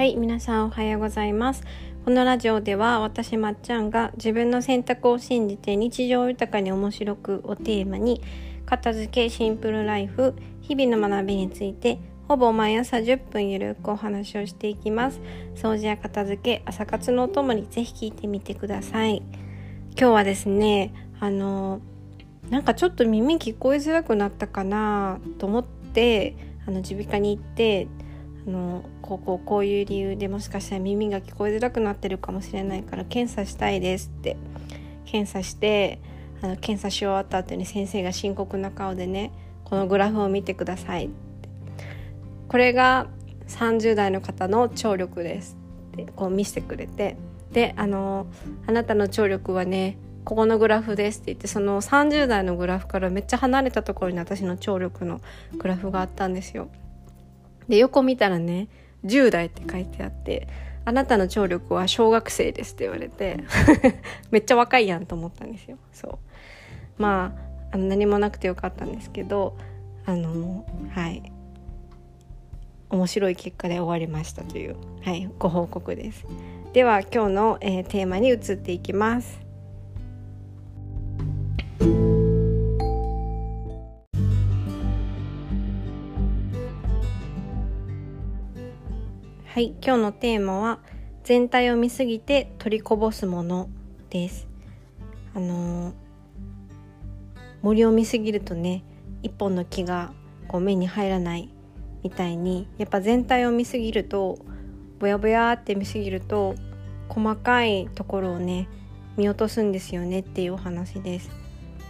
はい皆さんおはようございます。このラジオでは私まっちゃんが自分の選択を信じて日常豊かに面白くをテーマに片付けシンプルライフ日々の学びについてほぼ毎朝10分ゆるくお話をしていきます。掃除や片付け朝活のお供にぜひ聞いてみてください。今日はですねあのなんかちょっと耳聞こえづらくなったかなと思ってあの耳鼻科に行ってあのこうこうこういう理由でもしかしたら耳が聞こえづらくなってるかもしれないから検査したいですって。検査してあの検査し終わった後に先生が深刻な顔でねこのグラフを見てくださいって。これが30代の方の聴力ですってこう見せてくれて。であのあなたの聴力はねここのグラフですって言ってその30代のグラフからめっちゃ離れたところに私の聴力のグラフがあったんですよ。で横見たらね10代って書いてあって「あなたの聴力は小学生です」って言われて めっちゃ若いやんと思ったんですよ。そうまああの何もなくてよかったんですけどあのはい面白い結果で終わりましたという、はい、ご報告です。では今日の、えー、テーマに移っていきます。はい、今日のテーマは全体を見すぎて取りこぼすものです。あのー、森を見すぎるとね、一本の木がこう目に入らないみたいに、やっぱ全体を見すぎると、ぼやぼやって見すぎると細かいところをね見落とすんですよねっていうお話です。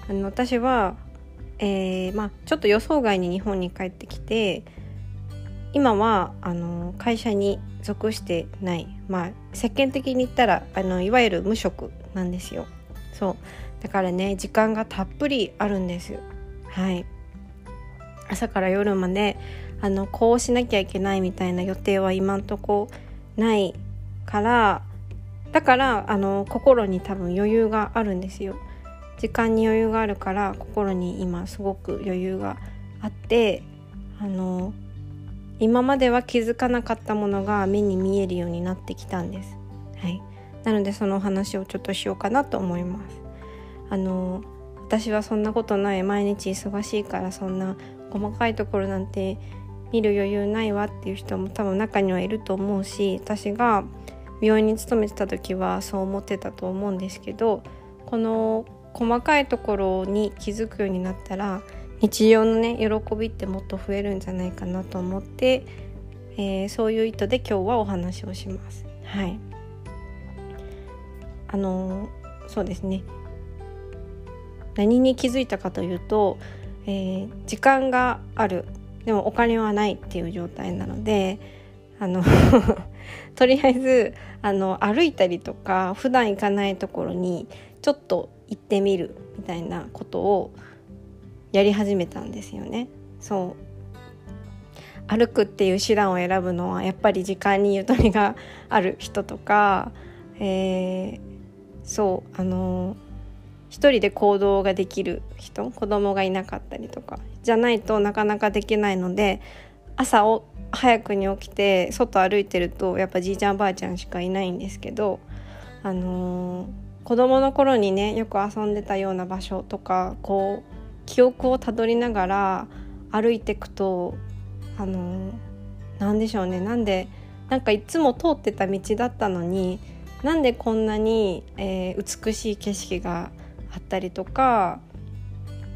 あの私は、えー、まあ、ちょっと予想外に日本に帰ってきて今はあの会社に属してない。まあ世間的に言ったらあのいわゆる無職なんですよ。そう。だからね時間がたっぷりあるんですはい。朝から夜まであのこうしなきゃいけないみたいな予定は今んとこないからだからあの心に多分余裕があるんですよ。時間に余裕があるから心に今すごく余裕があってあの今までは気づかなかったものが目に見えるようになってきたんです。はい、なのでそのお話をちょっとしようかなと思います。あの私はそんなことない毎日忙しいからそんな細かいところなんて見る余裕ないわっていう人も多分中にはいると思うし私が病院に勤めてた時はそう思ってたと思うんですけどこの細かいところに気づくようになったら日常のね喜びってもっと増えるんじゃないかなと思って、えー、そういう意図で今日はお話をします。はい。あのー、そうですね。何に気づいたかというと、えー、時間がある。でもお金はないっていう状態なのであの とりあえずあの歩いたりとか普段行かないところにちょっと行ってみるみたいなことをやり始めたんですよね。そう歩くっていう手段を選ぶのはやっぱり時間にゆとりがある人とか、えー、そうあの一人で行動ができる人子供がいなかったりとかじゃないとなかなかできないので朝を早くに起きて外歩いてるとやっぱじいちゃんばあちゃんしかいないんですけどあのー、子供の頃にねよく遊んでたような場所とかこう記憶をたどりながら歩いていくとあの何でしょうね。なんでなんかいつも通ってた道だったのになんでこんなに、えー、美しい景色があったりとか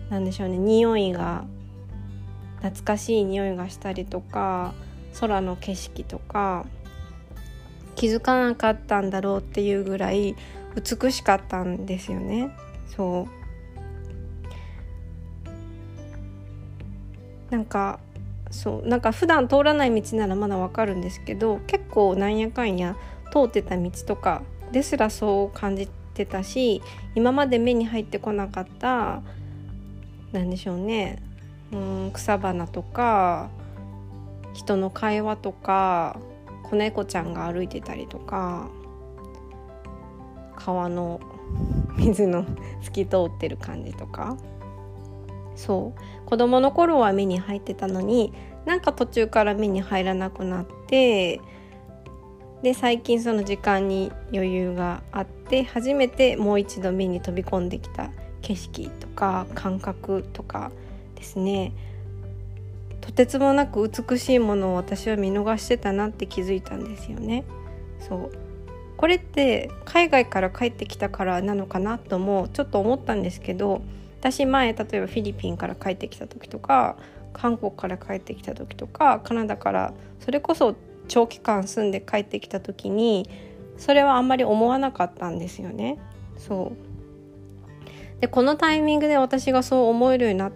何でしょうね。匂いが懐かしい匂いがしたりとか空の景色とか気づかなかったんだろうっていうぐらい美しかったんですよね。そう。なんかそうなんか普段通らない道ならまだわかるんですけど結構なんやかんや通ってた道とかですらそう感じてたし今まで目に入ってこなかった何でしょうねうん草花とか人の会話とか子猫ちゃんが歩いてたりとか川の水の透き通ってる感じとか。そう。子供の頃は目に入ってたのになんか途中から目に入らなくなってで最近その時間に余裕があって初めてもう一度目に飛び込んできた景色とか感覚とかですね。とてつもなく美しいものを私は見逃してたなって気づいたんですよね。そう。これって海外から帰ってきたからなのかなともちょっと思ったんですけど私前例えばフィリピンから帰ってきた時とか韓国から帰ってきた時とかカナダからそれこそ長期間住んで帰ってきた時にそれはあんまり思わなかったんですよね。そうでこのタイミングで私がそう思えるようになっ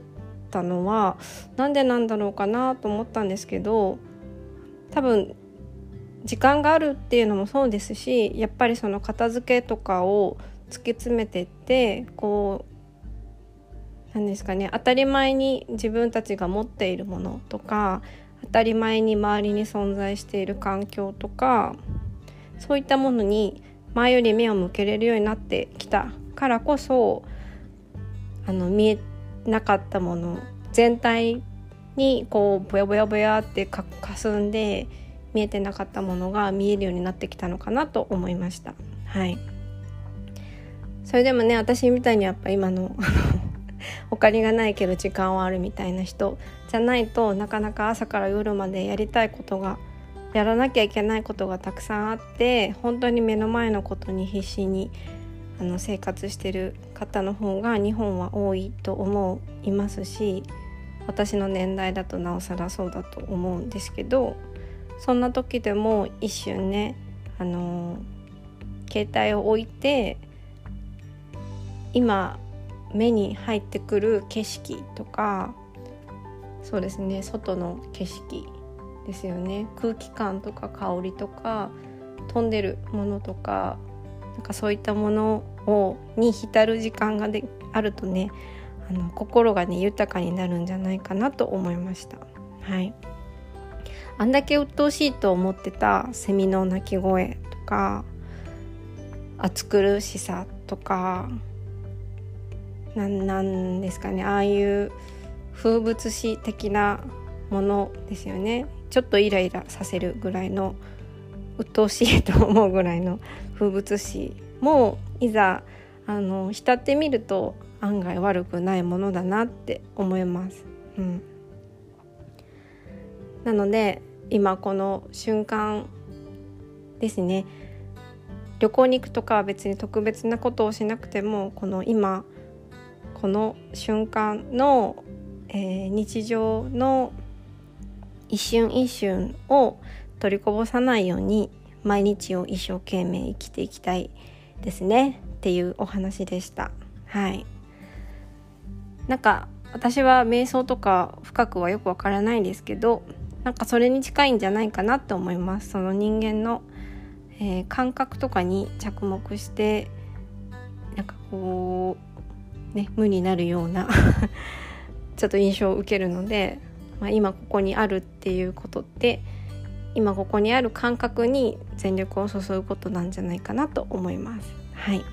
たのは何でなんだろうかなと思ったんですけど多分時間があるっていうのもそうですしやっぱりその片付けとかを突き詰めてってこう何ですかね当たり前に自分たちが持っているものとか当たり前に周りに存在している環境とかそういったものに前より目を向けれるようになってきたからこそあの見えなかったもの全体にこうぼやぼやぼやってかすんで見えてなかったものが見えるようになってきたのかなと思いました。はいそれでもね私みたいにやっぱ今のお金がないけど時間はあるみたいな人じゃないとなかなか朝から夜までやりたいことがやらなきゃいけないことがたくさんあって本当に目の前のことに必死にあの生活してる方の方が日本は多いと思いますし私の年代だとなおさらそうだと思うんですけどそんな時でも一瞬ねあの携帯を置いて今目に入ってくる景色とかそうですね外の景色ですよね空気感とか香りとか飛んでるものとかなんかそういったものをに浸る時間がであるとねあの心がね豊かになるんじゃないかなと思いました。はいあんだけ鬱陶しいと思ってたセミの鳴き声とか暑苦しさとかなんなんですかね。ああいう風物詩的なものですよね。ちょっとイライラさせるぐらいの鬱陶しいと思うぐらいの風物詩もいざあの浸ってみると案外悪くないものだなって思います。うん、なので今この瞬間ですね。旅行に行くとかは別に特別なことをしなくてもこの今この瞬間の、えー、日常の一瞬一瞬を取りこぼさないように毎日を一生懸命生きていきたいですね。っていうお話でした。はい。なんか私は瞑想とか深くはよくわからないんですけどなんかそれに近いんじゃないかなって思います。その人間の、えー、感覚とかに着目してなんかこうね、無になるような ちょっと印象を受けるので、まあ、今ここにあるっていうことって今ここにある感覚に全力を注ぐことなんじゃないかなと思います。はい、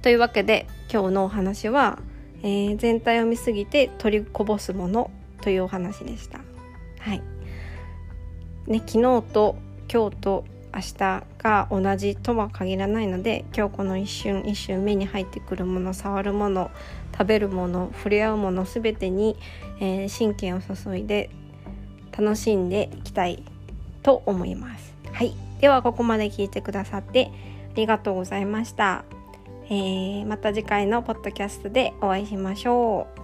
というわけで今日のお話は、えー、全体を見すぎて取りこぼすものというお話でした。はいね、昨日と今日と明日が同じとは限らないので今日この一瞬一瞬目に入ってくるもの触るもの食べるもの触れ合うもの全てに、えー、神経を注いで楽しんでいきたいと思います。はい、ではここまで聞いてくださってありがとうございました。えー、また次回のポッドキャストでお会いしましょう。